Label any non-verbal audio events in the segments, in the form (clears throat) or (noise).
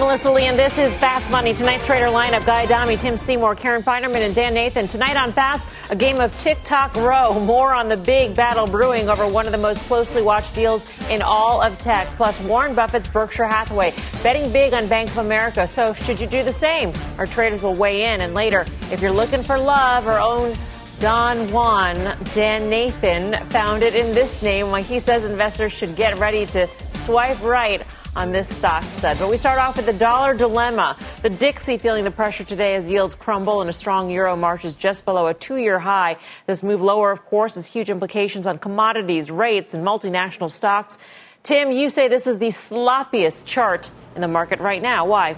Melissa Lee, and this is Fast Money. Tonight's trader lineup Guy Adami, Tim Seymour, Karen Finerman, and Dan Nathan. Tonight on Fast, a game of TikTok row. More on the big battle brewing over one of the most closely watched deals in all of tech. Plus, Warren Buffett's Berkshire Hathaway betting big on Bank of America. So, should you do the same? Our traders will weigh in. And later, if you're looking for love or own Don Juan, Dan Nathan found it in this name when he says investors should get ready to swipe right on this stock stud. But we start off with the dollar dilemma. The Dixie feeling the pressure today as yields crumble and a strong euro marches just below a two year high. This move lower, of course, has huge implications on commodities, rates, and multinational stocks. Tim, you say this is the sloppiest chart in the market right now. Why?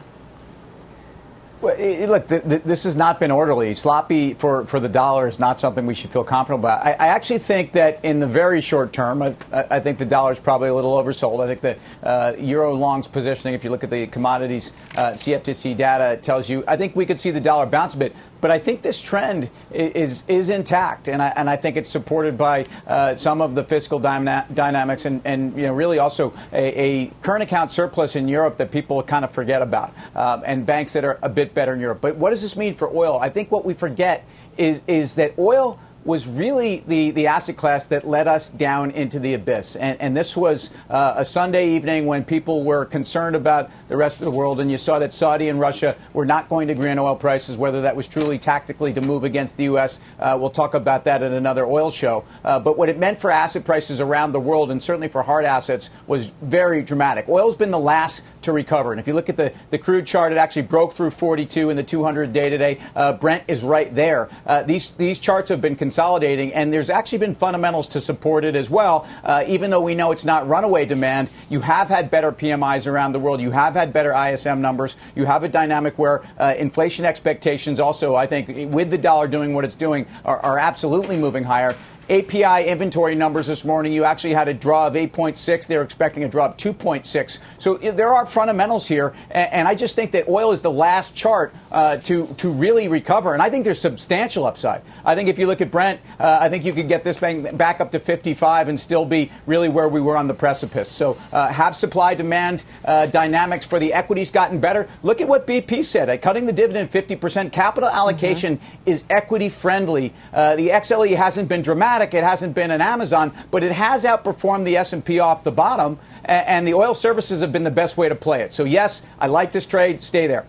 Well, look, th- th- this has not been orderly. Sloppy for, for the dollar is not something we should feel comfortable about. I, I actually think that in the very short term, I, I, think the dollar is probably a little oversold. I think the uh, euro long's positioning, if you look at the commodities uh, CFTC data, tells you I think we could see the dollar bounce a bit. But I think this trend is is intact, and I, and I think it's supported by uh, some of the fiscal dyna- dynamics, and, and you know really also a, a, current account surplus in Europe that people kind of forget about, uh, and banks that are a bit better in Europe. But what does this mean for oil? I think what we forget is is that oil was really the, the asset class that led us down into the abyss. And, and this was uh, a Sunday evening when people were concerned about the rest of the world, and you saw that Saudi and Russia were not going to grant oil prices, whether that was truly tactically to move against the U.S. Uh, we'll talk about that at another oil show. Uh, but what it meant for asset prices around the world, and certainly for hard assets, was very dramatic. Oil's been the last to recover. And if you look at the, the crude chart, it actually broke through 42 in the 200 day today. Uh, Brent is right there. Uh, these, these charts have been consolidating, and there's actually been fundamentals to support it as well. Uh, even though we know it's not runaway demand, you have had better PMIs around the world. You have had better ISM numbers. You have a dynamic where uh, inflation expectations also, I think, with the dollar doing what it's doing, are, are absolutely moving higher. API inventory numbers this morning, you actually had a draw of 8.6. They're expecting a draw of 2.6. So there are fundamentals here, and, I just think that oil is the last chart uh, to to really recover. And I think there's substantial upside. I think if you look at Brent, uh, I think you could get this thing back up to 55 and still be really where we were on the precipice. So uh, have supply demand uh, dynamics for the equities gotten better? Look at what BP said. Uh, cutting the dividend 50%, capital allocation mm-hmm. is equity friendly. Uh, the XLE hasn't been dramatic dramatic. It hasn't been an Amazon, but it has outperformed the S&P off the bottom, and the oil services have been the best way to play it. So yes, I like this trade. Stay there.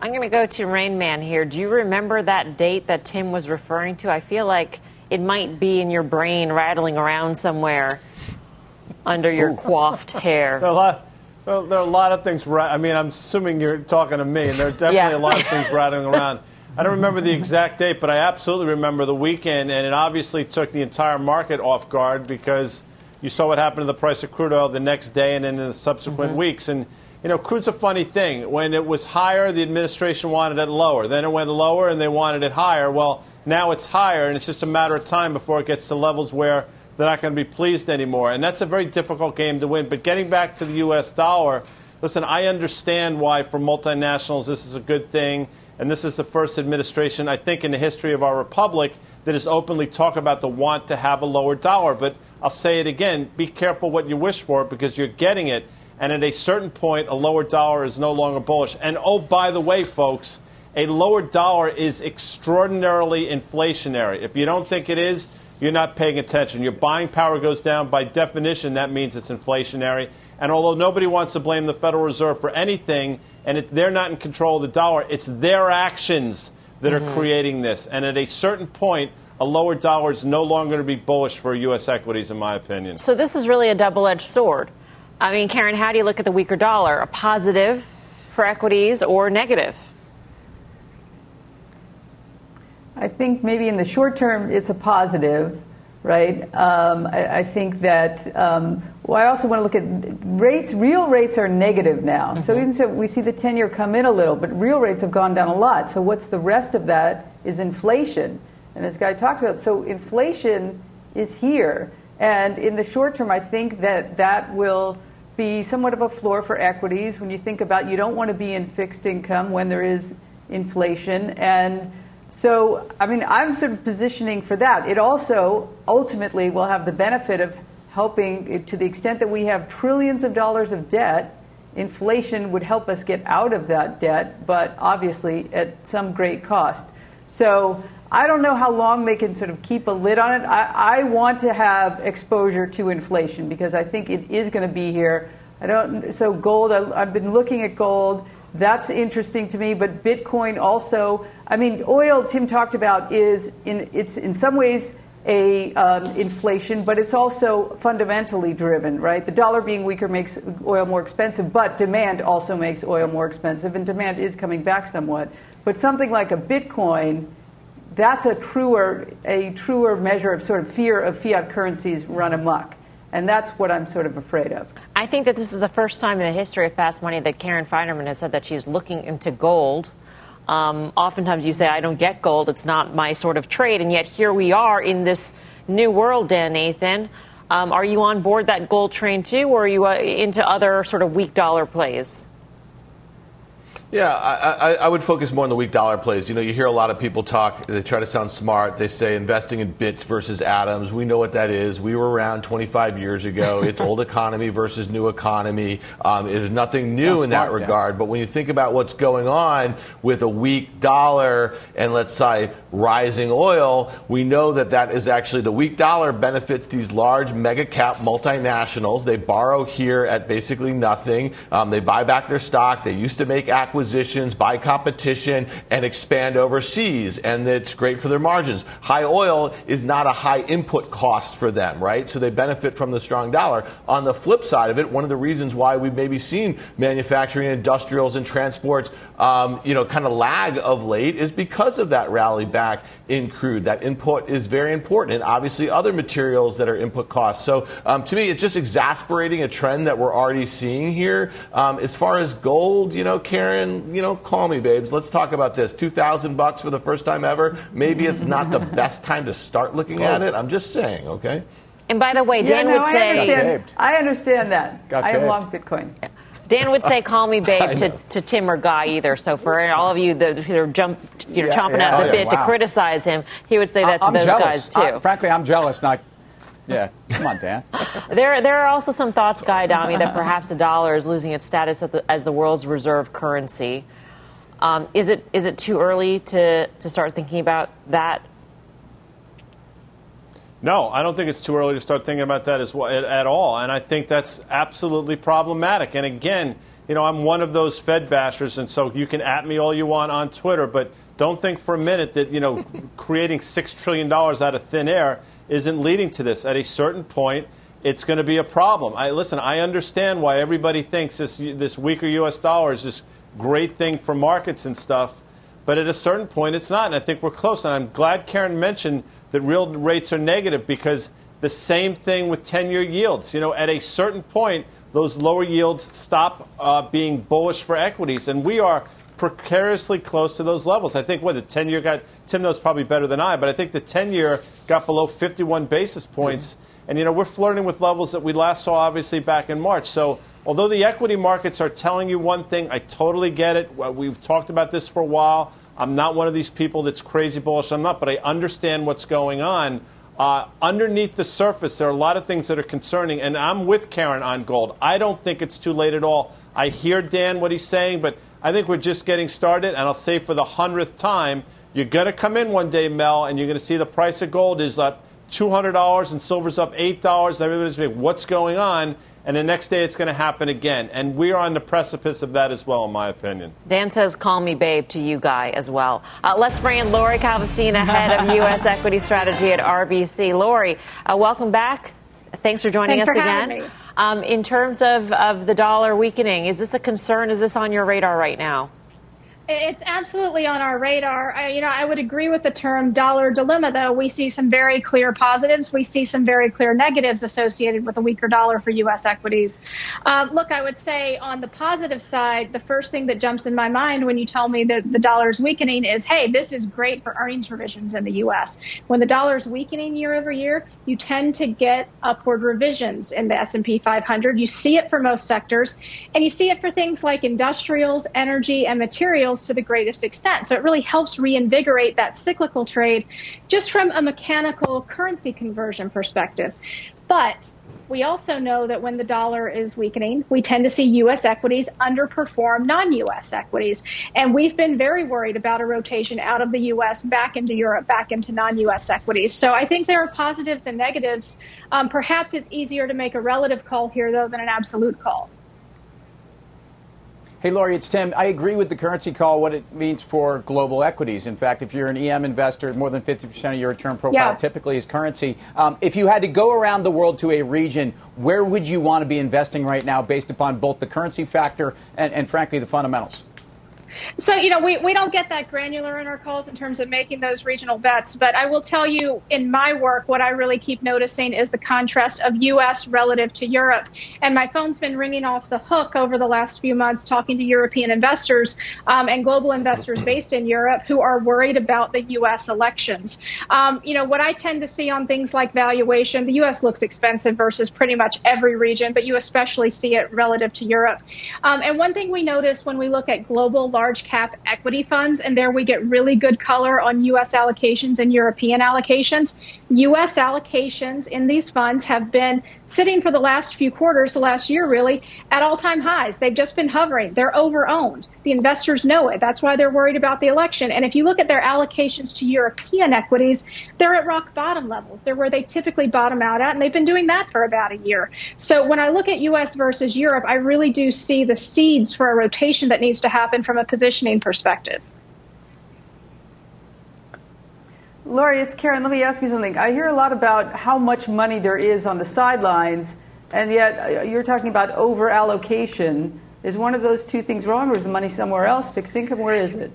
I'm going to go to Rain Man here. Do you remember that date that Tim was referring to? I feel like it might be in your brain rattling around somewhere under your Ooh. coiffed hair. There are, lot, well, there are a lot of things. I mean, I'm assuming you're talking to me, and there are (laughs) definitely yeah. a lot of things rattling around. I don't remember the exact date, but I absolutely remember the weekend, and it obviously took the entire market off guard because you saw what happened to the price of crude oil the next day and then in the subsequent mm-hmm. weeks. And you know, crude's a funny thing. When it was higher, the administration wanted it lower. Then it went lower, and they wanted it higher. Well, now it's higher, and it's just a matter of time before it gets to levels where they're not going to be pleased anymore. And that's a very difficult game to win. But getting back to the U.S. dollar, listen, I understand why for multinationals this is a good thing and this is the first administration, I think, in the history of our republic that has openly talked about the want to have a lower dollar. But I'll say it again be careful what you wish for because you're getting it. And at a certain point, a lower dollar is no longer bullish. And oh, by the way, folks, a lower dollar is extraordinarily inflationary. If you don't think it is, you're not paying attention. Your buying power goes down. By definition, that means it's inflationary. And although nobody wants to blame the Federal Reserve for anything, and it, they're not in control of the dollar. It's their actions that mm-hmm. are creating this. And at a certain point, a lower dollar is no longer going to be bullish for U.S. equities, in my opinion. So this is really a double-edged sword. I mean, Karen, how do you look at the weaker dollar? A positive for equities or negative? I think maybe in the short term it's a positive. Right? Um, I, I, think that. Um, well, I also want to look at rates. Real rates are negative now. Mm-hmm. So even so, we see the ten-year come in a little, but real rates have gone down a lot. So what's the rest of that? Is inflation, and this Guy talks about, so inflation is here, and in the short term, I think that that will be somewhat of a floor for equities. When you think about, you don't want to be in fixed income when there is inflation and so, I mean, I'm sort of positioning for that. It also ultimately will have the benefit of helping, to the extent that we have trillions of dollars of debt, inflation would help us get out of that debt, but obviously at some great cost. So, I don't know how long they can sort of keep a lid on it. I, I want to have exposure to inflation because I think it is going to be here. I don't. So gold. I, I've been looking at gold. That's interesting to me. But Bitcoin also, I mean, oil, Tim talked about, is in, it's in some ways a um, inflation, but it's also fundamentally driven, right? The dollar being weaker makes oil more expensive, but demand also makes oil more expensive, and demand is coming back somewhat. But something like a Bitcoin, that's a truer, a truer measure of sort of fear of fiat currencies run amok. And that's what I'm sort of afraid of. I think that this is the first time in the history of Fast Money that Karen Finerman has said that she's looking into gold. Um, oftentimes you say, I don't get gold, it's not my sort of trade. And yet here we are in this new world, Dan Nathan. Um, are you on board that gold train too, or are you uh, into other sort of weak dollar plays? Yeah, I, I, I, would focus more on the weak dollar plays. You know, you hear a lot of people talk, they try to sound smart. They say investing in bits versus atoms. We know what that is. We were around 25 years ago. (laughs) It's old economy versus new economy. Um, there's nothing new in smart, that regard. Yeah. But when you think about what's going on with a weak dollar and, let's say, rising oil, we know that that is actually the weak dollar benefits these large mega cap multinationals. They borrow here at basically nothing. Um, they buy back their stock. They used to make acquisitions acquisitions, buy competition, and expand overseas. And it's great for their margins. High oil is not a high input cost for them, right? So they benefit from the strong dollar. On the flip side of it, one of the reasons why we've maybe seen manufacturing, industrials, and transports, um, you know, kind of lag of late is because of that rally back in crude. That input is very important, and obviously other materials that are input costs. So um, to me, it's just exasperating a trend that we're already seeing here. Um, as far as gold, you know, Karen, you know, call me, babes. Let's talk about this. Two thousand bucks for the first time ever. Maybe it's not the (laughs) best time to start looking at it. I'm just saying, okay. And by the way, Dan yeah, no, would say, I understand, I understand that. Got I am long Bitcoin. Yeah. Dan would say, "Call me (laughs) babe" to, to Tim or Guy either. So for all of you that are jump, you know, yeah, chomping yeah. at the oh, bit wow. to criticize him, he would say that to I'm those jealous. guys too. I, frankly, I'm jealous. Not yeah, come on, Dan. (laughs) there, there are also some thoughts, Guy Adami, that perhaps the dollar is losing its status as the, as the world's reserve currency. Um, is it is it too early to to start thinking about that? No, I don't think it's too early to start thinking about that as well, at, at all. And I think that's absolutely problematic. And again, you know, I'm one of those Fed bashers, and so you can at me all you want on Twitter, but don't think for a minute that you know (laughs) creating six trillion dollars out of thin air isn't leading to this. At a certain point, it's going to be a problem. I listen. I understand why everybody thinks this this weaker U.S. dollar is just great thing for markets and stuff. But at a certain point, it's not. And I think we're close. And I'm glad Karen mentioned that real rates are negative because the same thing with 10 year yields. You know, at a certain point, those lower yields stop uh, being bullish for equities. And we are precariously close to those levels. I think what the 10 year got, Tim knows probably better than I, but I think the 10 year got below 51 basis points. Mm-hmm. And, you know, we're flirting with levels that we last saw obviously back in March. So although the equity markets are telling you one thing, I totally get it. We've talked about this for a while. I'm not one of these people that's crazy bullish. I'm not, but I understand what's going on. Uh, underneath the surface, there are a lot of things that are concerning, and I'm with Karen on gold. I don't think it's too late at all. I hear Dan what he's saying, but I think we're just getting started. And I'll say for the hundredth time, you're going to come in one day, Mel, and you're going to see the price of gold is up $200 and silver's up $8. Everybody's like, what's going on? And the next day it's going to happen again. And we are on the precipice of that as well, in my opinion. Dan says, call me babe to you, Guy, as well. Uh, let's bring in Lori Calvasina, head of (laughs) U.S. equity strategy at RBC. Lori, uh, welcome back. Thanks for joining Thanks us for again. Um, in terms of, of the dollar weakening, is this a concern? Is this on your radar right now? It's absolutely on our radar. I, you know, I would agree with the term dollar dilemma, though. We see some very clear positives. We see some very clear negatives associated with a weaker dollar for U.S. equities. Uh, look, I would say on the positive side, the first thing that jumps in my mind when you tell me that the dollar is weakening is, hey, this is great for earnings revisions in the U.S. When the dollar is weakening year over year, you tend to get upward revisions in the S&P 500. You see it for most sectors, and you see it for things like industrials, energy, and materials to the greatest extent. So it really helps reinvigorate that cyclical trade just from a mechanical currency conversion perspective. But we also know that when the dollar is weakening, we tend to see U.S. equities underperform non U.S. equities. And we've been very worried about a rotation out of the U.S. back into Europe, back into non U.S. equities. So I think there are positives and negatives. Um, perhaps it's easier to make a relative call here, though, than an absolute call. Hey, Lori, it's Tim. I agree with the currency call, what it means for global equities. In fact, if you're an EM investor, more than 50% of your return profile yeah. typically is currency. Um, if you had to go around the world to a region, where would you want to be investing right now based upon both the currency factor and, and frankly, the fundamentals? So, you know, we, we don't get that granular in our calls in terms of making those regional bets. But I will tell you, in my work, what I really keep noticing is the contrast of U.S. relative to Europe. And my phone's been ringing off the hook over the last few months talking to European investors um, and global investors based in Europe who are worried about the U.S. elections. Um, you know, what I tend to see on things like valuation, the U.S. looks expensive versus pretty much every region, but you especially see it relative to Europe. Um, and one thing we notice when we look at global large large cap equity funds, and there we get really good color on U.S. allocations and European allocations. U.S. allocations in these funds have been sitting for the last few quarters, the last year really, at all time highs. They've just been hovering. They're over owned. The investors know it. That's why they're worried about the election. And if you look at their allocations to European equities, they're at rock bottom levels. They're where they typically bottom out at, and they've been doing that for about a year. So when I look at U.S. versus Europe, I really do see the seeds for a rotation that needs to happen from a positioning perspective. Lori, it's Karen. Let me ask you something. I hear a lot about how much money there is on the sidelines, and yet uh, you're talking about over allocation. Is one of those two things wrong, or is the money somewhere else? Fixed income, where is it?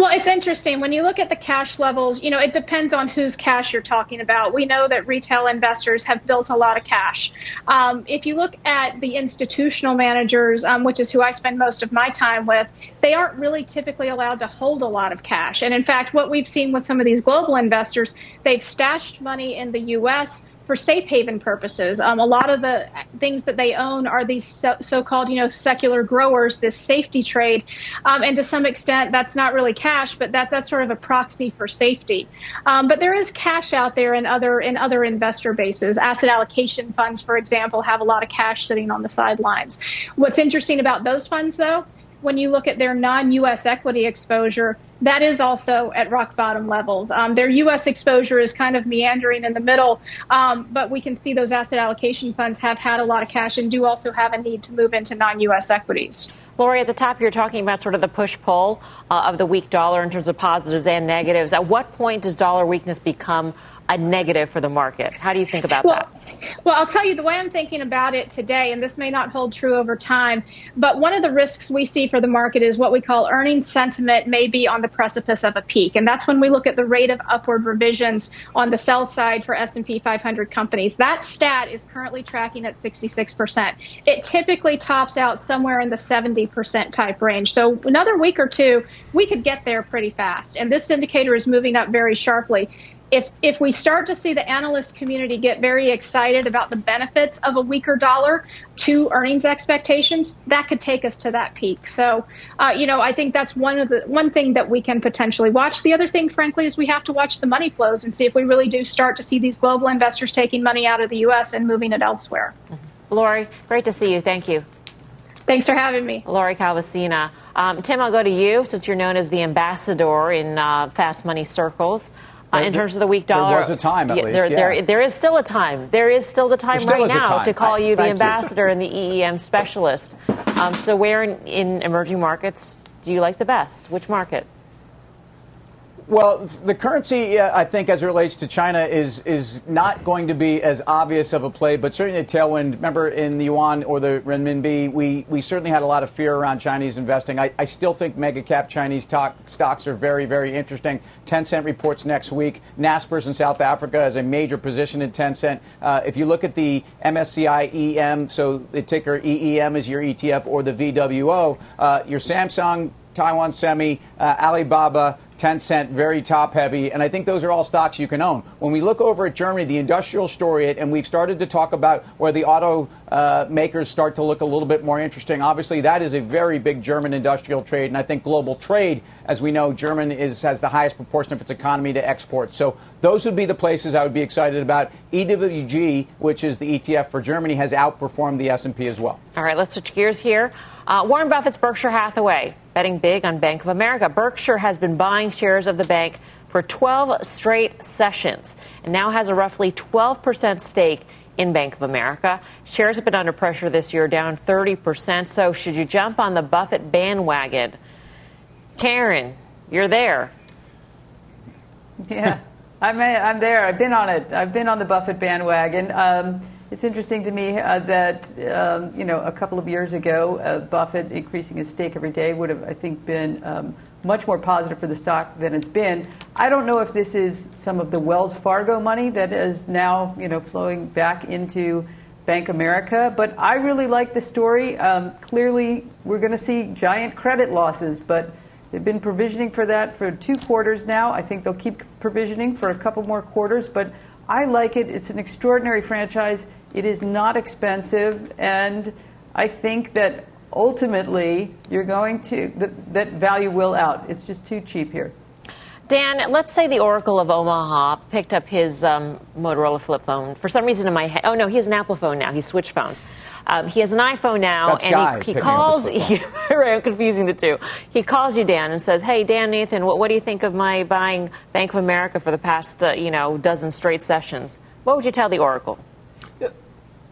Well, it's interesting. When you look at the cash levels, you know, it depends on whose cash you're talking about. We know that retail investors have built a lot of cash. Um, if you look at the institutional managers, um, which is who I spend most of my time with, they aren't really typically allowed to hold a lot of cash. And in fact, what we've seen with some of these global investors, they've stashed money in the U.S for safe haven purposes. Um, a lot of the things that they own are these so- called you know, secular growers, this safety trade, um, and to some extent, that's not really cash, but that that's sort of a proxy for safety. Um, but there is cash out there in other in other investor bases. Asset allocation funds, for example, have a lot of cash sitting on the sidelines. What's interesting about those funds, though, when you look at their non-U.S. equity exposure, that is also at rock bottom levels. Um, their U.S. exposure is kind of meandering in the middle, um, but we can see those asset allocation funds have had a lot of cash and do also have a need to move into non-U.S. equities. Lori, at the top, you're talking about sort of the push pull uh, of the weak dollar in terms of positives and negatives. At what point does dollar weakness become a negative for the market. How do you think about well, that? Well, I'll tell you the way I'm thinking about it today, and this may not hold true over time, but one of the risks we see for the market is what we call earnings sentiment may be on the precipice of a peak, and that's when we look at the rate of upward revisions on the sell side for S&P 500 companies. That stat is currently tracking at 66%. It typically tops out somewhere in the 70% type range. So another week or two, we could get there pretty fast, and this indicator is moving up very sharply if if we start to see the analyst community get very excited about the benefits of a weaker dollar to earnings expectations, that could take us to that peak. So, uh, you know, I think that's one of the one thing that we can potentially watch. The other thing, frankly, is we have to watch the money flows and see if we really do start to see these global investors taking money out of the U.S. and moving it elsewhere. Mm-hmm. Lori, great to see you. Thank you. Thanks for having me. Lori Calvasina. Um, Tim, I'll go to you since you're known as the ambassador in uh, fast money circles. Uh, in terms of the weak dollar. There was a time, at yeah, least. There, yeah. there, there is still a time. There is still the time still right now time. to call I, you the ambassador you. and the (laughs) EEM specialist. Um, so, where in, in, emerging markets do you like the best? Which market? Well, the currency, uh, I think, as it relates to China, is is not going to be as obvious of a play, but certainly a tailwind. Remember, in the yuan or the renminbi, we, we certainly had a lot of fear around Chinese investing. I, I still think mega cap Chinese talk, stocks are very, very interesting. Tencent reports next week. Naspers in South Africa has a major position in Tencent. Uh, if you look at the MSCI EM, so the ticker EEM is your ETF, or the VWO, uh, your Samsung, Taiwan Semi, uh, Alibaba, Tencent, very top heavy, and I think those are all stocks you can own. When we look over at Germany, the industrial story, and we've started to talk about where the auto uh, makers start to look a little bit more interesting. Obviously, that is a very big German industrial trade, and I think global trade, as we know, German is has the highest proportion of its economy to exports. So those would be the places I would be excited about. EWG, which is the ETF for Germany, has outperformed the S&P as well. All right, let's switch gears here. Uh, Warren Buffett's Berkshire Hathaway betting big on Bank of America. Berkshire has been buying shares of the bank for 12 straight sessions and now has a roughly 12% stake in Bank of America. Shares have been under pressure this year, down 30%. So, should you jump on the Buffett bandwagon? Karen, you're there. Yeah, I'm, I'm there. I've been on it. I've been on the Buffett bandwagon. Um, it's interesting to me uh, that um, you know a couple of years ago, uh, Buffett increasing his stake every day would have, I think, been um, much more positive for the stock than it's been. I don't know if this is some of the Wells Fargo money that is now you know flowing back into Bank America, but I really like the story. Um, clearly, we're going to see giant credit losses, but they've been provisioning for that for two quarters now. I think they'll keep provisioning for a couple more quarters, but I like it. It's an extraordinary franchise. It is not expensive, and I think that ultimately you're going to that, that value will out. It's just too cheap here. Dan, let's say the Oracle of Omaha picked up his um, Motorola flip phone. For some reason in my head, oh no, he has an Apple phone now. He switched phones. Um, he has an iPhone now, That's and Guy he, he calls. right, (laughs) I'm confusing the two. He calls you, Dan, and says, "Hey, Dan Nathan, what, what do you think of my buying Bank of America for the past, uh, you know, dozen straight sessions?" What would you tell the Oracle?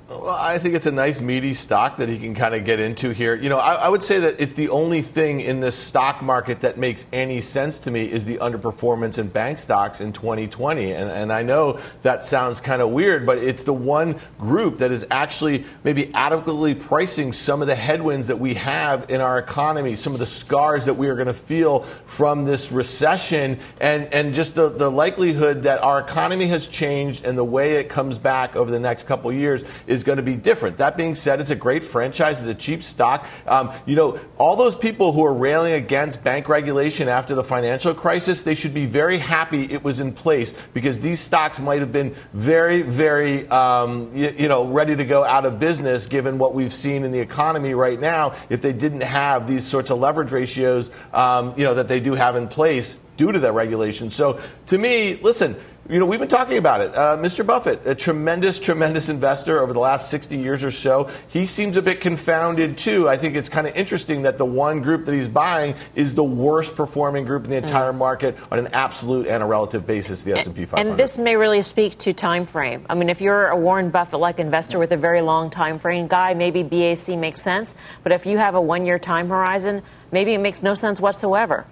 Well, I think it's a nice meaty stock that he can kind of get into here. You know, I, I, would say that it's the only thing in this stock market that makes any sense to me is the underperformance in bank stocks in 2020. And, and I know that sounds kind of weird, but it's the one group that is actually maybe adequately pricing some of the headwinds that we have in our economy, some of the scars that we are going to feel from this recession, and, and just the, the likelihood that our economy has changed and the way it comes back over the next couple years is is going to be different. That being said, it's a great franchise. It's a cheap stock. Um, you know, all those people who are railing against bank regulation after the financial crisis, they should be very happy it was in place because these stocks might have been very, very, um, you, you know, ready to go out of business given what we've seen in the economy right now if they didn't have these sorts of leverage ratios, um, you know, that they do have in place due to that regulation. So to me, listen, you know, we've been talking about it. Uh, Mr. Buffett, a tremendous, tremendous investor over the last 60 years or so. He seems a bit confounded too. I think it's kind of interesting that the one group that he's buying is the worst performing group in the entire mm. market on an absolute and a relative basis, the S&P 500. And this may really speak to time frame. I mean, if you're a Warren Buffett-like investor with a very long time frame guy, maybe BAC makes sense. But if you have a one-year time horizon, maybe it makes no sense whatsoever.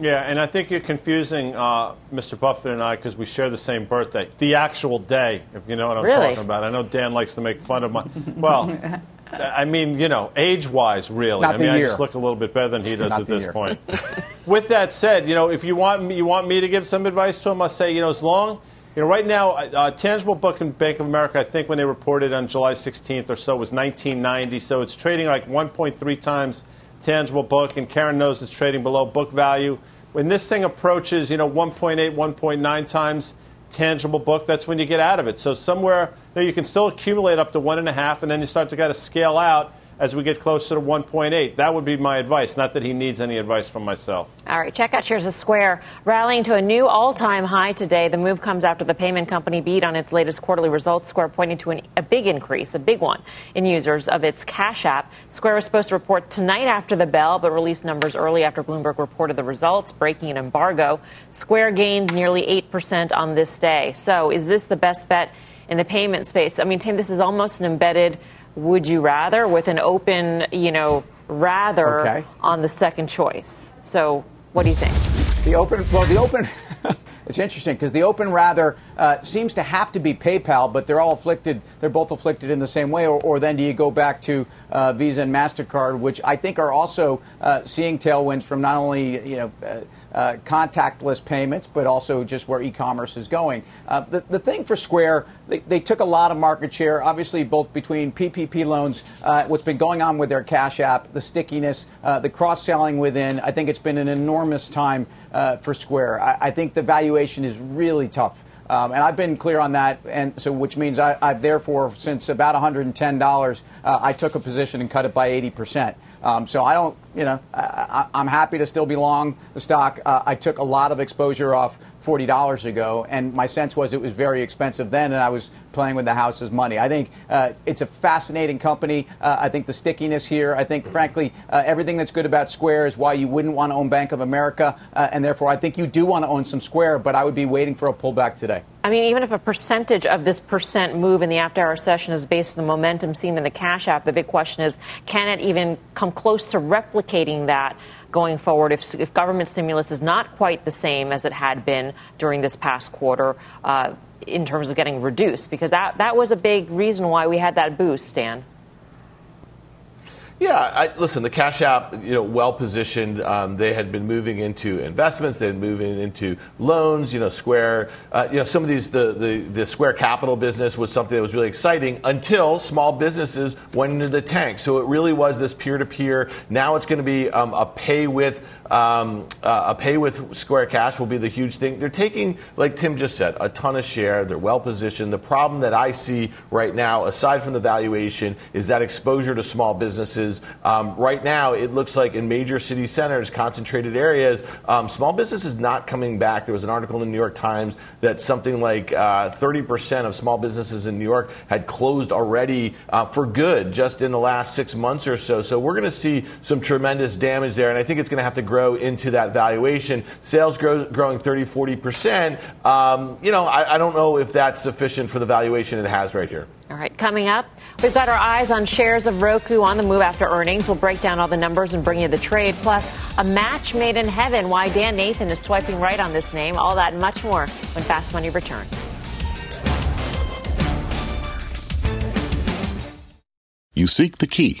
Yeah, and I think you're confusing uh, Mr. Buffett and I because we share the same birthday, the actual day, if you know what I'm really? talking about. I know Dan likes to make fun of my. Well, I mean, you know, age-wise, really. Not I mean, I just look a little bit better than he does Not at this year. point. (laughs) With that said, you know, if you want me, you want me to give some advice to him, I'll say, you know, as long. You know, right now, uh, tangible book in Bank of America, I think when they reported on July 16th or so, was 1990. So it's trading like 1.3 times tangible book, and Karen knows it's trading below book value. When this thing approaches, you know, 1.8, 1.9 times tangible book, that's when you get out of it. So somewhere you, know, you can still accumulate up to one and a half, and then you start to kind of scale out as we get closer to 1.8. That would be my advice. Not that he needs any advice from myself. All right, check out Shares of Square rallying to a new all-time high today. The move comes after the payment company beat on its latest quarterly results. Square pointing to an, a big increase, a big one, in users of its Cash App. Square was supposed to report tonight after the bell, but released numbers early after Bloomberg reported the results, breaking an embargo. Square gained nearly 8% on this day. So, is this the best bet in the payment space? I mean, Tim, this is almost an embedded would you rather with an open, you know, rather okay. on the second choice. So, what do you think? The open, well, the open. (laughs) It's interesting because the Open rather uh, seems to have to be PayPal, but they're all afflicted. They're both afflicted in the same way. Or, or then do you go back to uh, Visa and Mastercard, which I think are also uh, seeing tailwinds from not only you know uh, uh, contactless payments, but also just where e-commerce is going. Uh, the, the thing for Square, they, they, took a lot of market share, obviously both between PPP loans, what's been going on with their Cash App, the stickiness, the cross-selling within. I think it's been an enormous time for Square. I, I think the valuation is really tough. Um, and I've been clear on that, and so which means I, have therefore since about $110, uh, I took a position and cut it by 80 percent. Um, so I don't, you know, I, am happy to still be long the stock. Uh, I took a lot of exposure off $40 ago, and my sense was it was very expensive then, and I was playing with the house's money. I think uh, it's a fascinating company. Uh, I think the stickiness here, I think, frankly, uh, everything that's good about Square is why you wouldn't want to own Bank of America, uh, and therefore I think you do want to own some Square, but I would be waiting for a pullback today. I mean, even if a percentage of this percent move in the after hour session is based on the momentum seen in the Cash App, the big question is can it even come close to replicating that? Going forward if, if government stimulus is not quite the same as it had been during this past quarter uh, in terms of getting reduced? Because that, that was a big reason why we had that boost, Dan. Yeah, I, listen, the Cash App, you know, well positioned. Um, they had been moving into investments. They had been moving into loans. You know, Square. Uh, you know, some of these the, the the Square Capital business was something that was really exciting until small businesses went into the tank. So it really was this peer to peer. Now it's going to be um, a pay with um, uh, a pay with Square Cash will be the huge thing. They're taking, like Tim just said, a ton of share. They're well positioned. The problem that I see right now, aside from the valuation, is that exposure to small businesses um, right now, it looks like in major city centers, concentrated areas, um, small business is not coming back. There was an article in the New York Times that something like uh, 30% of small businesses in New York had closed already uh, for good just in the last six months or so. So we're going to see some tremendous damage there, and I think it's going to have to grow into that valuation. Sales grow, growing 30, 40%. Um, you know, I, I don't know if that's sufficient for the valuation it has right here. All right, coming up, we've got our eyes on shares of Roku on the move after earnings. We'll break down all the numbers and bring you the trade, plus a match made in heaven. Why Dan Nathan is swiping right on this name. All that and much more when Fast Money returns. You seek the key,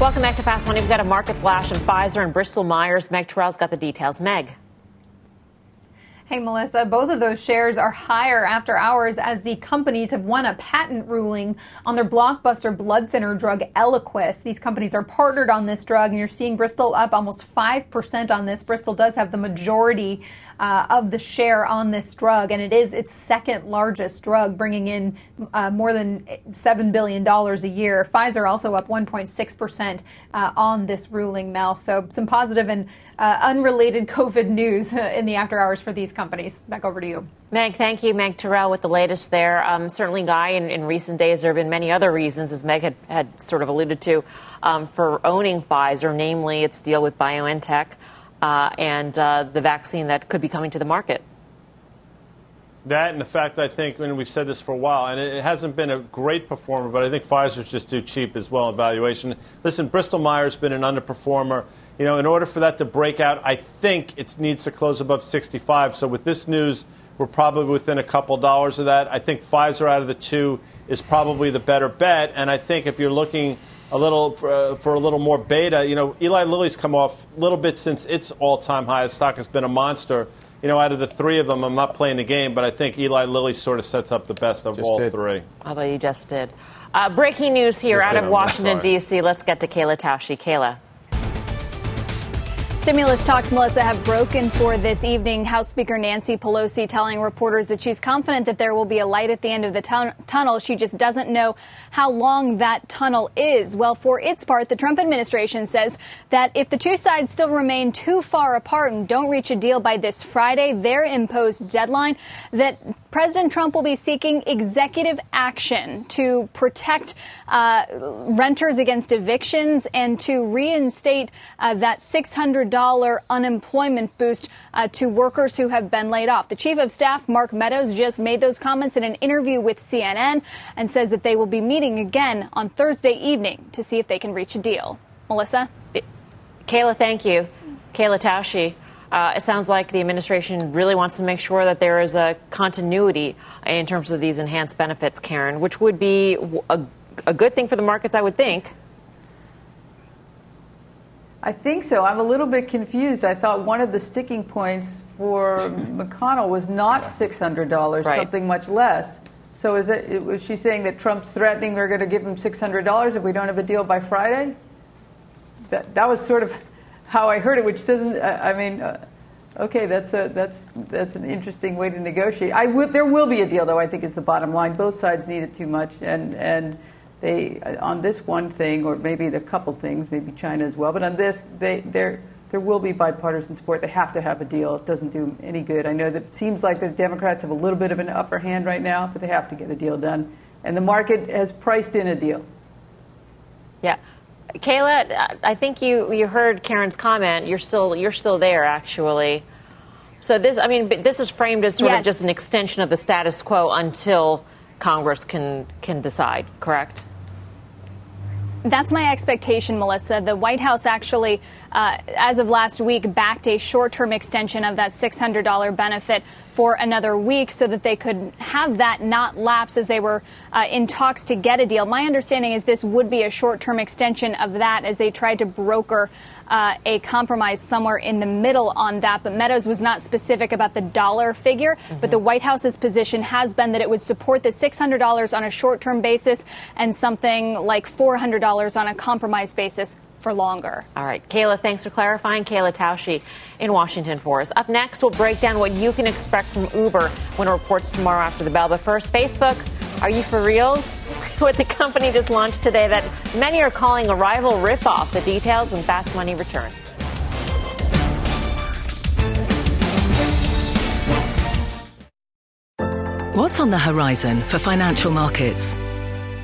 Welcome back to Fast Money. We've got a market flash in Pfizer and Bristol Myers. Meg Terrell's got the details. Meg. Hey, Melissa, both of those shares are higher after hours as the companies have won a patent ruling on their blockbuster blood thinner drug Eliquis. These companies are partnered on this drug, and you're seeing Bristol up almost 5% on this. Bristol does have the majority uh, of the share on this drug, and it is its second largest drug, bringing in uh, more than $7 billion a year. Pfizer also up 1.6% uh, on this ruling, Mel. So some positive and uh, unrelated (laughs) COVID news in the after hours for these companies. Back over to you. Meg, thank you. Meg Terrell with the latest there. Um, certainly, Guy, in, in, recent days, there have been many other reasons, as Meg had, had sort of alluded to, um, for owning Pfizer, namely its deal with BioNTech uh, and uh, the vaccine that could be coming to the market. That and the fact I think, and we've said this for a while, and it hasn't been a great performer, but I think Pfizer's just too cheap as well in valuation. Listen, Bristol Myers has been an underperformer. You know, in order for that to break out, I think it needs to close above 65. So with this news, we're probably within a couple dollars of that. I think Pfizer out of the two is probably the better bet, and I think if you're looking a little for, uh, for, a little more beta. You know, Eli Lilly's come off a little bit since its all-time high. The stock has been a monster. You know, out of the three of them, I'm not playing the game, but I think Eli Lilly sort of sets up the best of just all did. three. Although you just did. Uh, breaking news here just out of Washington, D.C. Let's get to Kayla Tausche. Kayla. Stimulus talks, Melissa, have broken for this evening. House Speaker Nancy Pelosi telling reporters that she's confident that there will be a light at the end of the tun- tunnel. She just doesn't know how long that tunnel is. Well, for its part, the Trump administration says that if the two sides still remain too far apart and don't reach a deal by this Friday, their imposed deadline, that President Trump will be seeking executive action to protect uh, renters against evictions and to reinstate uh, that $600 unemployment boost uh, to workers who have been laid off. The chief of staff, Mark Meadows, just made those comments in an interview with CNN and says that they will be meeting again on Thursday evening to see if they can reach a deal. Melissa? Kayla, thank you. Kayla Tausche. Uh, it sounds like the administration really wants to make sure that there is a continuity in terms of these enhanced benefits, Karen, which would be a, a good thing for the markets, I would think. I think so. I'm a little bit confused. I thought one of the sticking points for (clears throat) McConnell was not $600, right. something much less. So is it, was she saying that Trump's threatening we're going to give him $600 if we don't have a deal by Friday? That, that was sort of how I heard it, which doesn't. I mean, uh, okay, that's a that's that's an interesting way to negotiate. I would there will be a deal, though. I think is the bottom line. Both sides need it too much, and and they on this one thing, or maybe the couple things, maybe China as well. But on this, they there there will be bipartisan support. They have to have a deal. It doesn't do any good. I know that it seems like the Democrats have a little bit of an upper hand right now, but they have to get a deal done, and the market has priced in a deal. Yeah. Kayla, I think you, you heard Karen's comment. You're still you're still there, actually. So this, I mean, this is framed as sort yes. of just an extension of the status quo until Congress can can decide. Correct? That's my expectation, Melissa. The White House actually, uh, as of last week, backed a short term extension of that $600 benefit for another week so that they could have that not lapse as they were uh, in talks to get a deal. My understanding is this would be a short term extension of that as they tried to broker uh, a compromise somewhere in the middle on that. But Meadows was not specific about the dollar figure. Mm-hmm. But the White House's position has been that it would support the $600 on a short term basis and something like $400 on a compromise basis for longer. All right. Kayla, thanks for clarifying. Kayla Tausche in Washington for us. Up next, we'll break down what you can expect from Uber when it reports tomorrow after the bell. But first, Facebook. Are you for reals? (laughs) what the company just launched today that many are calling a rival ripoff. The details when Fast Money returns. What's on the horizon for financial markets?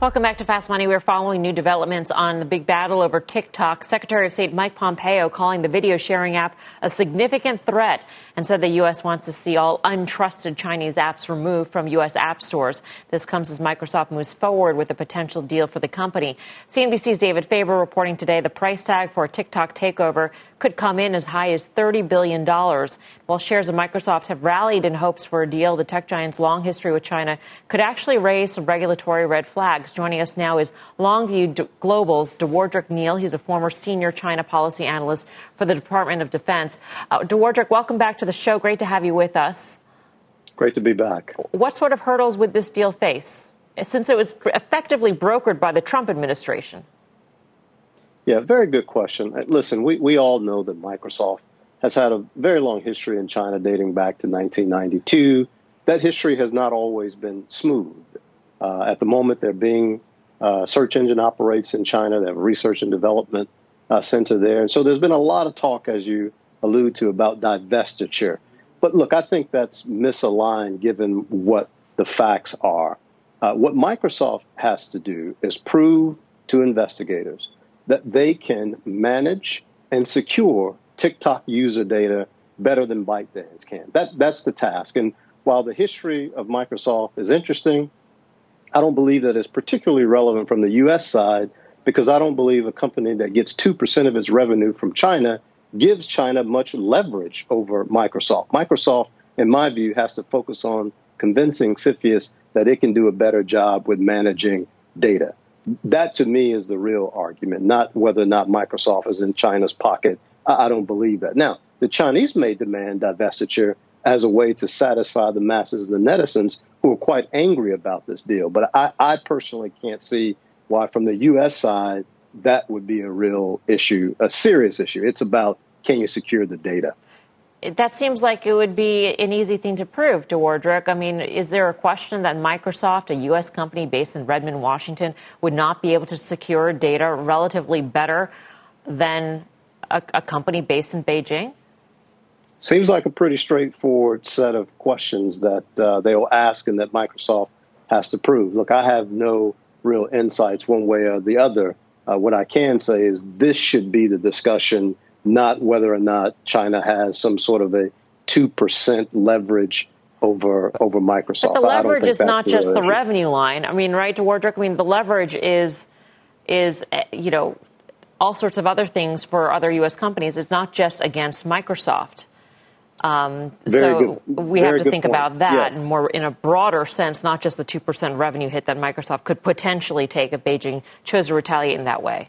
Welcome back to Fast Money. We're following new developments on the big battle over TikTok. Secretary of State Mike Pompeo calling the video sharing app a significant threat and said the U.S. wants to see all untrusted Chinese apps removed from U.S. app stores. This comes as Microsoft moves forward with a potential deal for the company. CNBC's David Faber reporting today the price tag for a TikTok takeover could come in as high as $30 billion. While shares of Microsoft have rallied in hopes for a deal, the tech giant's long history with China could actually raise some regulatory red flags. Joining us now is Longview Global's Dewardric McNeal. He's a former senior China policy analyst for the Department of Defense. Uh, Dewardric, welcome back to the show. Great to have you with us. Great to be back. What sort of hurdles would this deal face, since it was effectively brokered by the Trump administration? Yeah, very good question. Uh, listen, we, we all know that Microsoft has had a very long history in China dating back to 1992. That history has not always been smooth. Uh, at the moment, their Bing uh, search engine operates in China. They have a research and development uh, center there. And so there's been a lot of talk, as you allude to, about divestiture. But look, I think that's misaligned given what the facts are. Uh, what Microsoft has to do is prove to investigators that they can manage and secure TikTok user data better than ByteDance can. That that's the task. And while the history of Microsoft is interesting, I don't believe that it's particularly relevant from the U.S. side because I don't believe a company that gets two percent of its revenue from China gives China much leverage over Microsoft. Microsoft, in my view, has to focus on convincing CFIUS that it can do a better job with managing data. That to me is the real argument, not whether or not Microsoft is in China's pocket. I don't believe that. Now, the Chinese may demand divestiture as a way to satisfy the masses of the netizens who are quite angry about this deal. But I, I personally can't see why, from the U.S. side, that would be a real issue, a serious issue. It's about can you secure the data? That seems like it would be an easy thing to prove, Dewardric. I mean, is there a question that Microsoft, a U.S. company based in Redmond, Washington, would not be able to secure data relatively better than a, a company based in Beijing? Seems like a pretty straightforward set of questions that uh, they will ask and that Microsoft has to prove. Look, I have no real insights one way or the other. Uh, what I can say is this should be the discussion not whether or not China has some sort of a two percent leverage over over Microsoft. But the leverage is not the just the revenue line. I mean, right, Dewardric, I mean, the leverage is is you know all sorts of other things for other U.S. companies. It's not just against Microsoft. Um, so good, we have to think point. about that yes. more in a broader sense, not just the two percent revenue hit that Microsoft could potentially take if Beijing chose to retaliate in that way.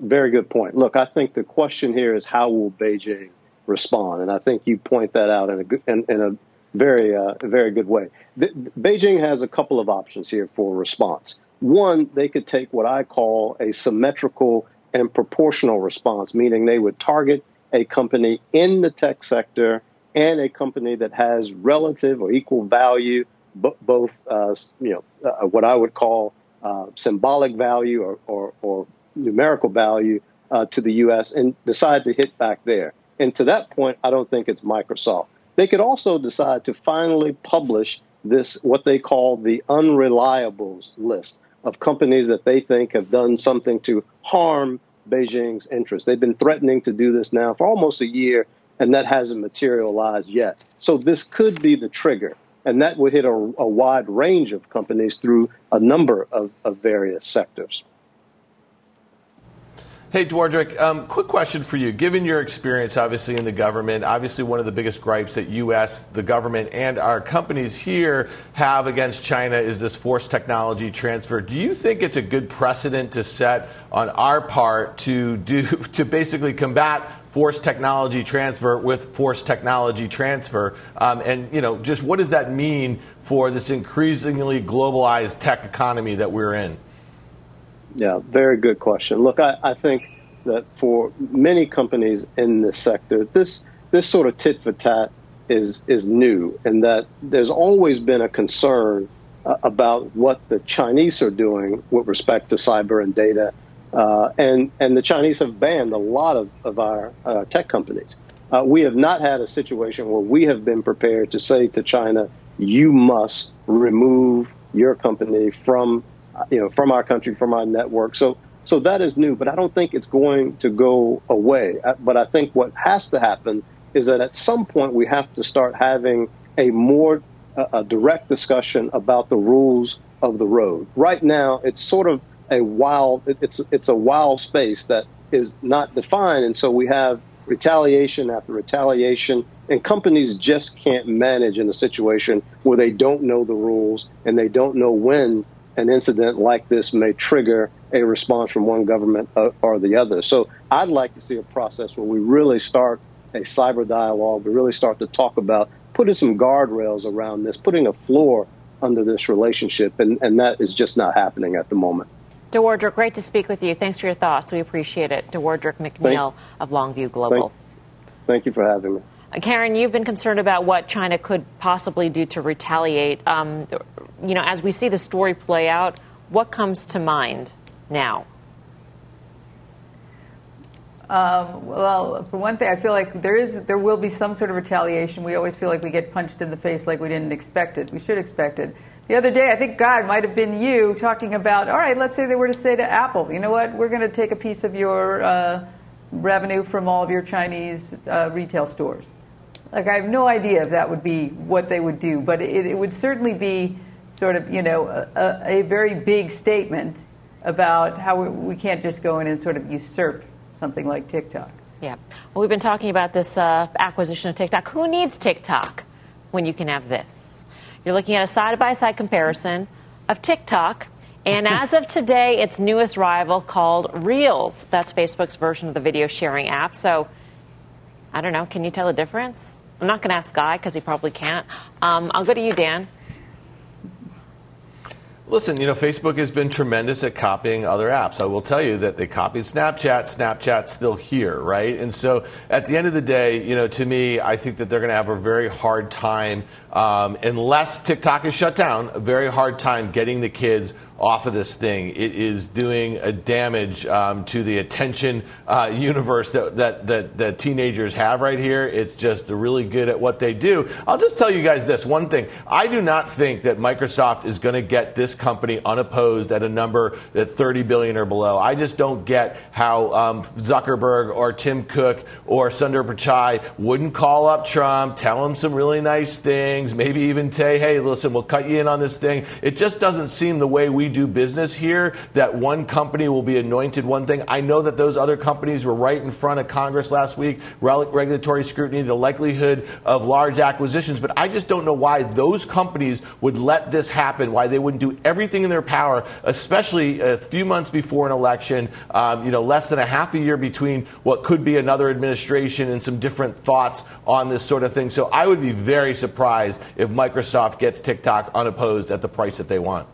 Very good point. Look, I think the question here is how will Beijing respond, and I think you point that out in a good, in, in a very uh, very good way. The, Beijing has a couple of options here for response. One, they could take what I call a symmetrical and proportional response, meaning they would target a company in the tech sector and a company that has relative or equal value, both uh, you know uh, what I would call uh, symbolic value or, or, or numerical value uh, to the U.S. and decide to hit back there. And to that point, I don't think it's Microsoft. They could also decide to finally publish this, what they call the unreliables list of companies that they think have done something to harm Beijing's interests. They've been threatening to do this now for almost a year, and that hasn't materialized yet. So this could be the trigger, and that would hit a, a wide range of companies through a number of, of various sectors. Hey, Dewardric, um, quick question for you. Given your experience, obviously, in the government, obviously one of the biggest gripes that U.S., the government, and our companies here have against China is this forced technology transfer. Do you think it's a good precedent to set on our part to do (laughs) to basically combat forced technology transfer with forced technology transfer? Um, and you know, just what does that mean for this increasingly globalized tech economy that we're in? Yeah, very good question. Look, I, I think that for many companies in this sector, this this sort of tit for tat is is new, and that there's always been a concern uh, about what the Chinese are doing with respect to cyber and data, uh, and and the Chinese have banned a lot of of our uh, tech companies. Uh, we have not had a situation where we have been prepared to say to China, "You must remove your company from you know, from our country, from our network. So, so that is new, but I don't think it's going to go away. Uh, but I think what has to happen is that at some point we have to start having a more uh, a direct discussion about the rules of the road. Right now, it's sort of a wild it's it's a wild space that is not defined, and so we have retaliation after retaliation, and companies just can't manage in a situation where they don't know the rules and they don't know when an incident like this may trigger a response from one government uh, or the other. So I'd like to see a process where we really start a cyber dialogue, we really start to talk about putting some guardrails around this, putting a floor under this relationship, and, and that is just not happening at the moment. Dewardric, great to speak with you. Thanks for your thoughts. We appreciate it. Dewardric McNeal thank, of Longview Global. Thank, thank you for having me. Karen, you've been concerned about what China could possibly do to retaliate. Um, you know, as we see the story play out, what comes to mind now? Um, well, for one thing, I feel like there is, there will be some sort of retaliation. We always feel like we get punched in the face like we didn't expect it. We should expect it. The other day, I think God might have been you talking about. All right, let's say they were to say to Apple, you know what? We're going to take a piece of your uh, revenue from all of your Chinese uh, retail stores Like, I have no idea if that would be what they would do, but it, it would certainly be sort of, you know, a, a very big statement about how we, we, can't just go in and sort of usurp something like TikTok. Yeah. Well, we've been talking about this uh, acquisition of TikTok. Who needs TikTok when you can have this? You're looking at a side by side comparison of TikTok and (laughs) as of today, its newest rival called Reels. That's Facebook's version of the video sharing app. So, I don't know. Can you tell the difference? I'm not going to ask Guy because he probably can't. Um, I'll go to you, Dan. Listen, you know, Facebook has been tremendous at copying other apps. I will tell you that they copied Snapchat. Snapchat's still here, right? And so at the end of the day, you know, to me, I think that they're going to have a very hard time, um, unless TikTok is shut down, a very hard time getting the kids off of this thing. It is doing a damage um, to the attention uh, universe that, that, that, that, teenagers have right here. It's just really good at what they do. I'll just tell you guys this one thing. I do not think that Microsoft is going to get this company unopposed at a number at 30 billion or below. I just don't get how um, Zuckerberg or Tim Cook or Sundar Pichai wouldn't call up Trump, tell him some really nice things, maybe even say, hey, listen, we'll cut you in on this thing. It just doesn't seem the way we do business here that one company will be anointed one thing. I know that those other companies were right in front of Congress last week, regulatory scrutiny, the likelihood of large acquisitions, but I just don't know why those companies would let this happen, why they wouldn't do everything in their power, especially a few months before an election, um, you know, less than a half a year between what could be another administration and some different thoughts on this sort of thing. So I would be very surprised if Microsoft gets TikTok unopposed at the price that they want.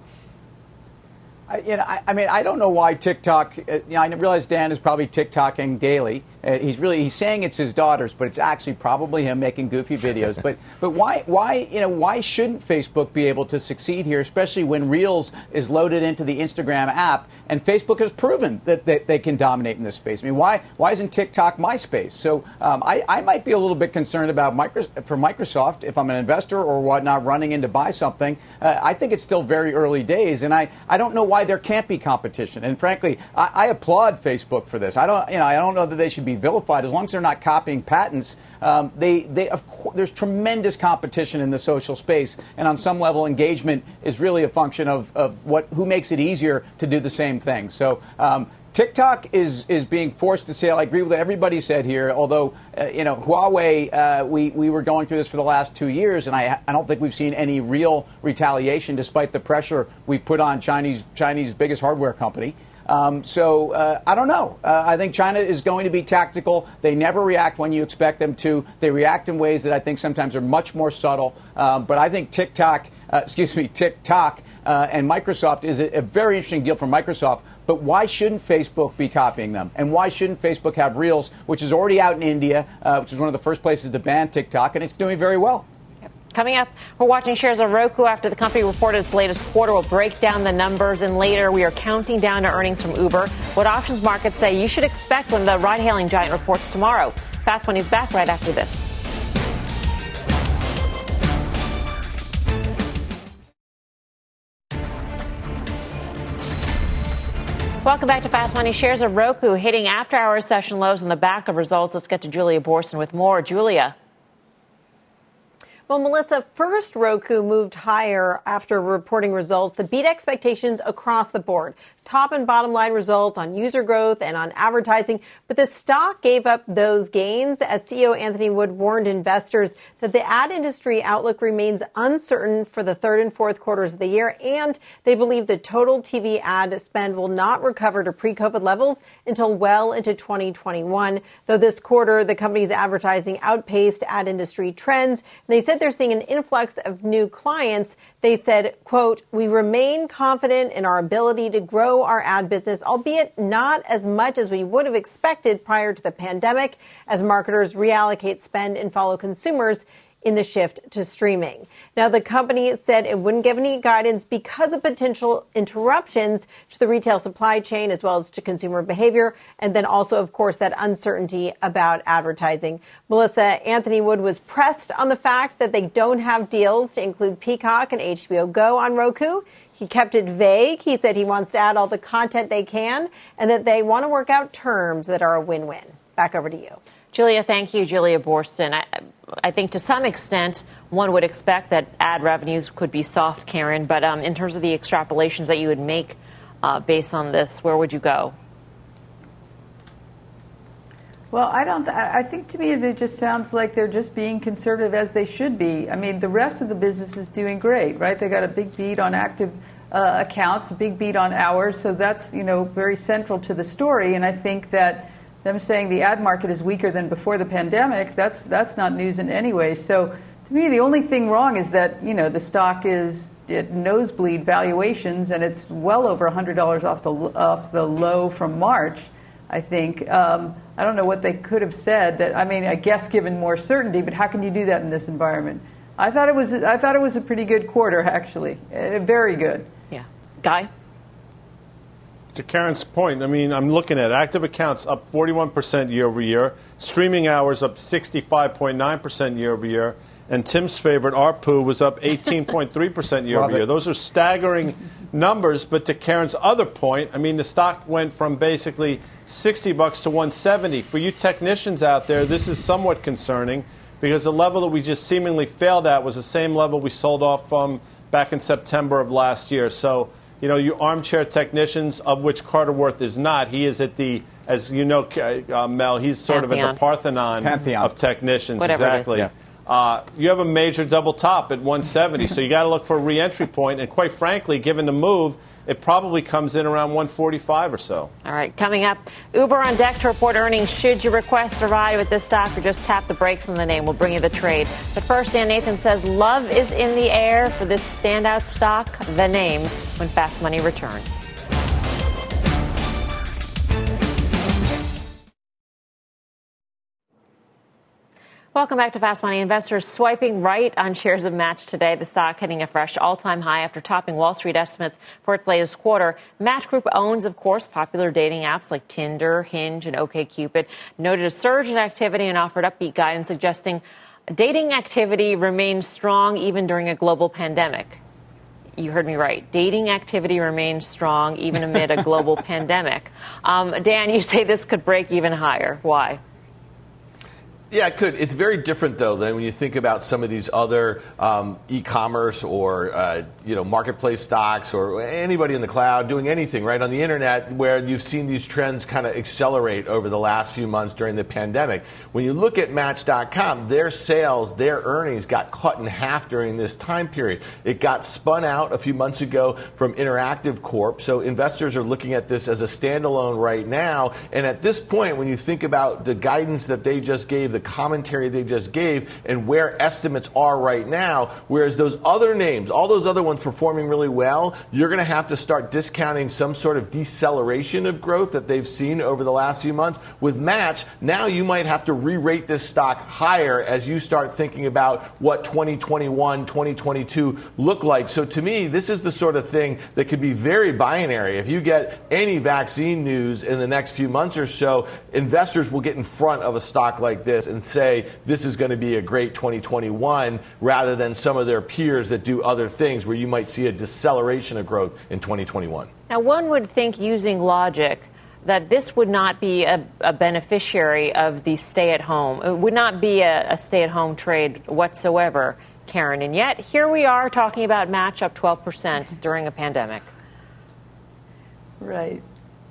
I, you know, I, I, mean, I don't know why TikTok. Uh, you know, I realize Dan is probably TikToking daily. Uh, he's really he's saying it's his daughters, but it's actually probably him making goofy (laughs) videos. but but why why you know why shouldn't Facebook be able to succeed here, especially when Reels is loaded into the Instagram app and Facebook has proven that, that they can dominate in this space. I mean, why why isn't TikTok MySpace? So um, I, I might be a little bit concerned about micro, for Microsoft if I'm an investor or whatnot running in to buy something. Uh, I think it's still very early days, and I, I don't know why there can't be competition. And frankly, I, I applaud Facebook for this. I don't you know I don't know that they should be vilified as long as they're not copying patents. Um, they, they, of there's tremendous competition in the social space, and on some level, engagement is really a function of, of what who makes it easier to do the same thing. So. Um, TikTok is is being forced to sale. I agree with what everybody said here. Although uh, you know Huawei, uh, we we were going through this for the last two years, and I I don't think we've seen any real retaliation, despite the pressure we put on Chinese Chinese biggest hardware company. Um, so uh, I don't know. Uh, I think China is going to be tactical. They never react when you expect them to. They react in ways that I think sometimes are much more subtle. Um, but I think TikTok, uh, (laughs) excuse me, TikTok uh, and Microsoft is a, a very interesting deal for Microsoft. But why shouldn't Facebook be copying them? And why shouldn't Facebook have Reels, which is already out in India, uh, which is one of the first places to ban TikTok, and it's doing very well? Coming up, we're watching shares of Roku after the company reported its latest quarter. We'll break down the numbers, and later we are counting down to earnings from Uber. What options markets say you should expect when the ride hailing giant reports tomorrow. Fast Money's back right after this. Welcome back to Fast Money. Shares of Roku hitting after hour session lows on the back of results. Let's get to Julia Boorstin with more. Julia. Well, Melissa, first Roku moved higher after reporting results that beat expectations across the board top and bottom line results on user growth and on advertising, but the stock gave up those gains as CEO Anthony Wood warned investors that the ad industry outlook remains uncertain for the third and fourth quarters of the year, and they believe the total TV ad spend will not recover to pre-COVID levels until well into 2021. Though this quarter, the company's advertising outpaced ad industry trends, they said they're seeing an influx of new clients they said, quote, we remain confident in our ability to grow our ad business, albeit not as much as we would have expected prior to the pandemic as marketers reallocate spend and follow consumers in the shift to streaming. Now, the company said it wouldn't give any guidance because of potential interruptions to the retail supply chain as well as to consumer behavior. And then also, of course, that uncertainty about advertising. Melissa Anthony Wood was pressed on the fact that they don't have deals to include Peacock and HBO Go on Roku. He kept it vague. He said he wants to add all the content they can and that they want to work out terms that are a win win. Back over to you. Julia, thank you. Julia Boorstin. I, I think to some extent, one would expect that ad revenues could be soft, Karen, but um, in terms of the extrapolations that you would make uh, based on this, where would you go? Well, I don't. I think to me it just sounds like they're just being conservative as they should be. I mean, the rest of the business is doing great, right? They got a big beat on active uh, accounts, a big beat on hours, so that's you know very central to the story. And I think that them saying the ad market is weaker than before the pandemic, that's that's not news in any way. So to me, the only thing wrong is that you know the stock is at nosebleed valuations, and it's well over $100 off the off the low from March. I think. Um, I don't know what they could have said. That I mean, I guess given more certainty, but how can you do that in this environment? I thought it was. I thought it was a pretty good quarter, actually, uh, very good. Yeah, Guy. To Karen's point, I mean, I'm looking at active accounts up 41% year over year, streaming hours up 65.9% year over year, and Tim's favorite, ARPU, was up 18.3% year over year. Those are staggering numbers, but to Karen's other point, I mean, the stock went from basically 60 bucks to 170. For you technicians out there, this is somewhat concerning because the level that we just seemingly failed at was the same level we sold off from back in September of last year. So, you know, you armchair technicians, of which Carter Worth is not. He is at the, as you know, uh, Mel, he's sort Pantheon. of at the Parthenon Pantheon. of technicians. Whatever it is. exactly. Yeah. Uh, you have a major double top at 170, so you got to look for a reentry point. And quite frankly, given the move, it probably comes in around 145 or so. All right, coming up, Uber on deck to report earnings. Should you request a ride with this stock or just tap the brakes on the name? We'll bring you the trade. But first, Dan Nathan says love is in the air for this standout stock, the name, when Fast Money returns. Welcome back to Fast Money. Investors swiping right on shares of Match today. The stock hitting a fresh all-time high after topping Wall Street estimates for its latest quarter. Match Group owns, of course, popular dating apps like Tinder, Hinge, and OkCupid. Noted a surge in activity and offered upbeat guidance suggesting dating activity remains strong even during a global pandemic. You heard me right. Dating activity remains strong even amid a global (laughs) pandemic. Um, Dan, you say this could break even higher. Why? Yeah, it could. It's very different though than when you think about some of these other um, e-commerce or uh, you know marketplace stocks or anybody in the cloud doing anything right on the internet, where you've seen these trends kind of accelerate over the last few months during the pandemic. When you look at Match.com, their sales, their earnings got cut in half during this time period. It got spun out a few months ago from Interactive Corp, so investors are looking at this as a standalone right now. And at this point, when you think about the guidance that they just gave the commentary they just gave and where estimates are right now. Whereas those other names, all those other ones performing really well, you're going to have to start discounting some sort of deceleration of growth that they've seen over the last few months. With Match, now you might have to re rate this stock higher as you start thinking about what 2021, 2022 look like. So to me, this is the sort of thing that could be very binary. If you get any vaccine news in the next few months or so, investors will get in front of a stock like this and say this is going to be a great 2021 rather than some of their peers that do other things where you might see a deceleration of growth in 2021. Now, one would think using logic that this would not be a, a beneficiary of the stay at home. It would not be a, a stay at home trade whatsoever, Karen. And yet, here we are talking about match up 12% (laughs) during a pandemic. Right.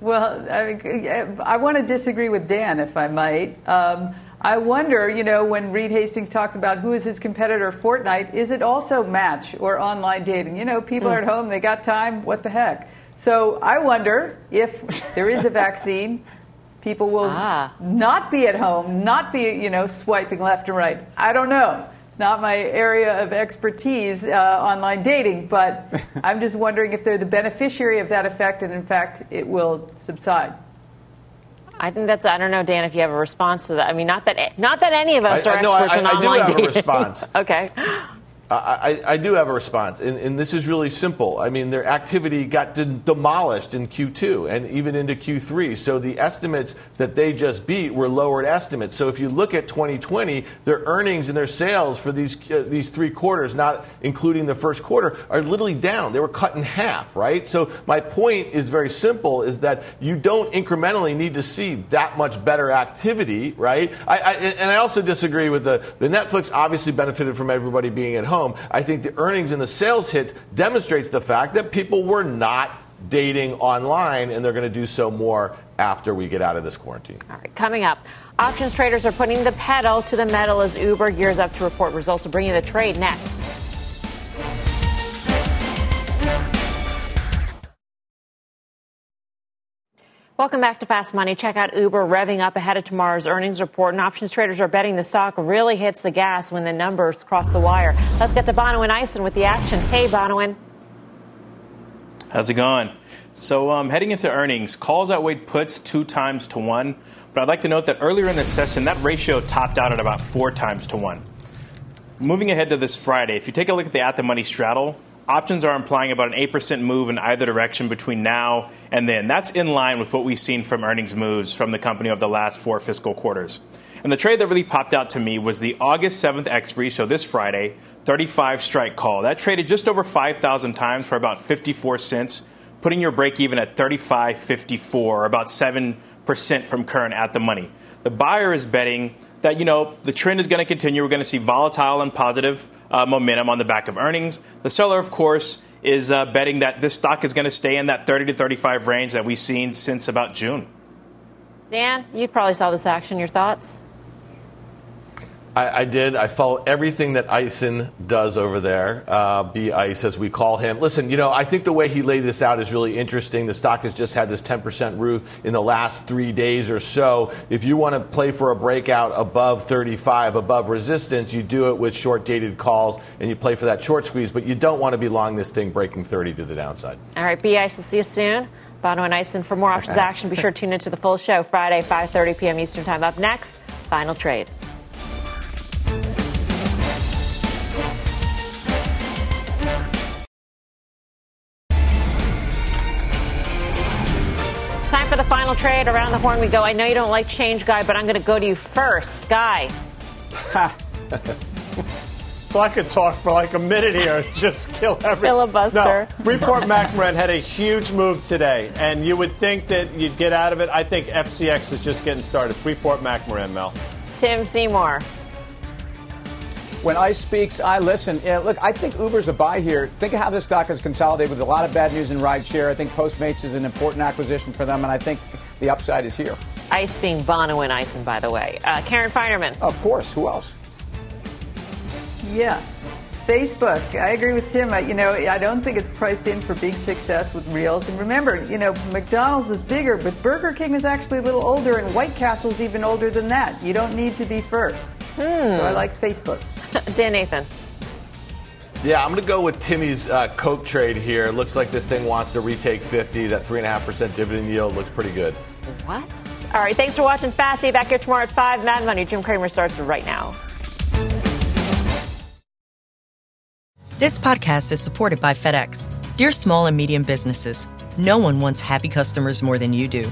Well, I, I want to disagree with Dan, if I might. Um, I wonder, you know, when Reed Hastings talks about who is his competitor, Fortnite, is it also Match or online dating? You know, people are at home, they got time, what the heck? So I wonder if there is a vaccine, people will (laughs) Ah. not be at home, not be, you know, swiping left and right. I don't know. It's not my area of expertise, uh, online dating, but (laughs) I'm just wondering if they're the beneficiary of that effect, and in fact, it will subside. I think that's. I don't know, Dan, if you have a response to that. I mean, not that not that any of us I- are I- no, I- experts in I- I do online have a dating. response. (laughs) okay. I, I, do have a response, and, and, this is really simple. I mean, their activity got de- demolished in Q2 and even into Q3. So the estimates that they just beat were lowered estimates. So if you look at 2020, their earnings and their sales for these uh, these three quarters, not including the first quarter, are literally down. They were cut in half, right? So my point is very simple: is that you don't incrementally need to see that much better activity, right? I, I, and I also disagree with the the Netflix obviously benefited from everybody being at home home, I think the earnings and the sales hits demonstrates the fact that people were not dating online and they're going to do so more after we get out of this quarantine. All right, coming up, options traders are putting the pedal to the metal as Uber gears up to report results. of bringing the trade next. Welcome back to Fast Money. Check out Uber revving up ahead of tomorrow's earnings report, and options traders are betting the stock really hits the gas when the numbers cross the wire. Let's get to Bonawyn Eison with the action. Hey, Bonawyn. How's it going? So, um, heading into earnings, calls outweighed puts two times to one. But I'd like to note that earlier in the session, that ratio topped out at about four times to one. Moving ahead to this Friday, if you take a look at the at the money straddle, options are implying about an 8% move in either direction between now and then. That's in line with what we've seen from earnings moves from the company over the last four fiscal quarters. And the trade that really popped out to me was the August 7th expiry, so this Friday, 35 strike call. That traded just over 5,000 times for about 54 cents, putting your break even at 35.54, about 7% from current at the money. The buyer is betting that you know the trend is going to continue. We're going to see volatile and positive uh, momentum on the back of earnings. The seller, of course, is uh, betting that this stock is going to stay in that 30 to 35 range that we've seen since about June. Dan, you probably saw this action. Your thoughts? I, I, did. I follow everything that Eison does over there. Uh, B Ice, as we call him. Listen, you know, I think the way he laid this out is really interesting. The stock has just had this 10% roof in the last three days or so. If you want to play for a breakout above 35, above resistance, you do it with short dated calls and you play for that short squeeze, but you don't want to be long this thing breaking 30 to the downside. All right, B Ice, we'll see you soon. Bonawyn Eison for more (laughs) options action. Be sure to tune into the full show Friday, 5:30 p.m. Eastern Time. Up next, final trades. Time for the final trade. Around the horn we go. I know you don't like change, Guy, but I'm going to go to you first. Guy. (laughs) so I could talk for like a minute here and just kill everything. Filibuster. No, Freeport McMoran had a huge move today, and you would think that you'd get out of it. I think FCX is just getting started. Freeport McMoran, Mel. Tim Seymour when ICE speaks, I listen. Yeah, look, I think Uber's a buy here. Think of how this stock has consolidated with a lot of bad news in rideshare. I think Postmates is an important acquisition for them, and I think the upside is here. ICE being Bonawyn Eison, by the way. Uh, Karen Finerman. Of course. Who else? Yeah. Facebook. I agree with Tim. I, you know, I don't think it's priced in for big success with Reels. And remember, you know, McDonald's is bigger, but Burger King is actually a little older, and White Castle's even older than that. You don't need to be first. Hmm. So I like Facebook. (laughs) Dan Nathan. Yeah, I'm going to go with Timmy's uh, Coke trade here. Looks like this thing wants to retake 50. That 3.5% dividend yield looks pretty good. What? All right, thanks for watching Fast. See back here tomorrow at 5. Mad Money. Jim Cramer starts right now. This podcast is supported by FedEx. Dear small and medium businesses, no one wants happy customers more than you do.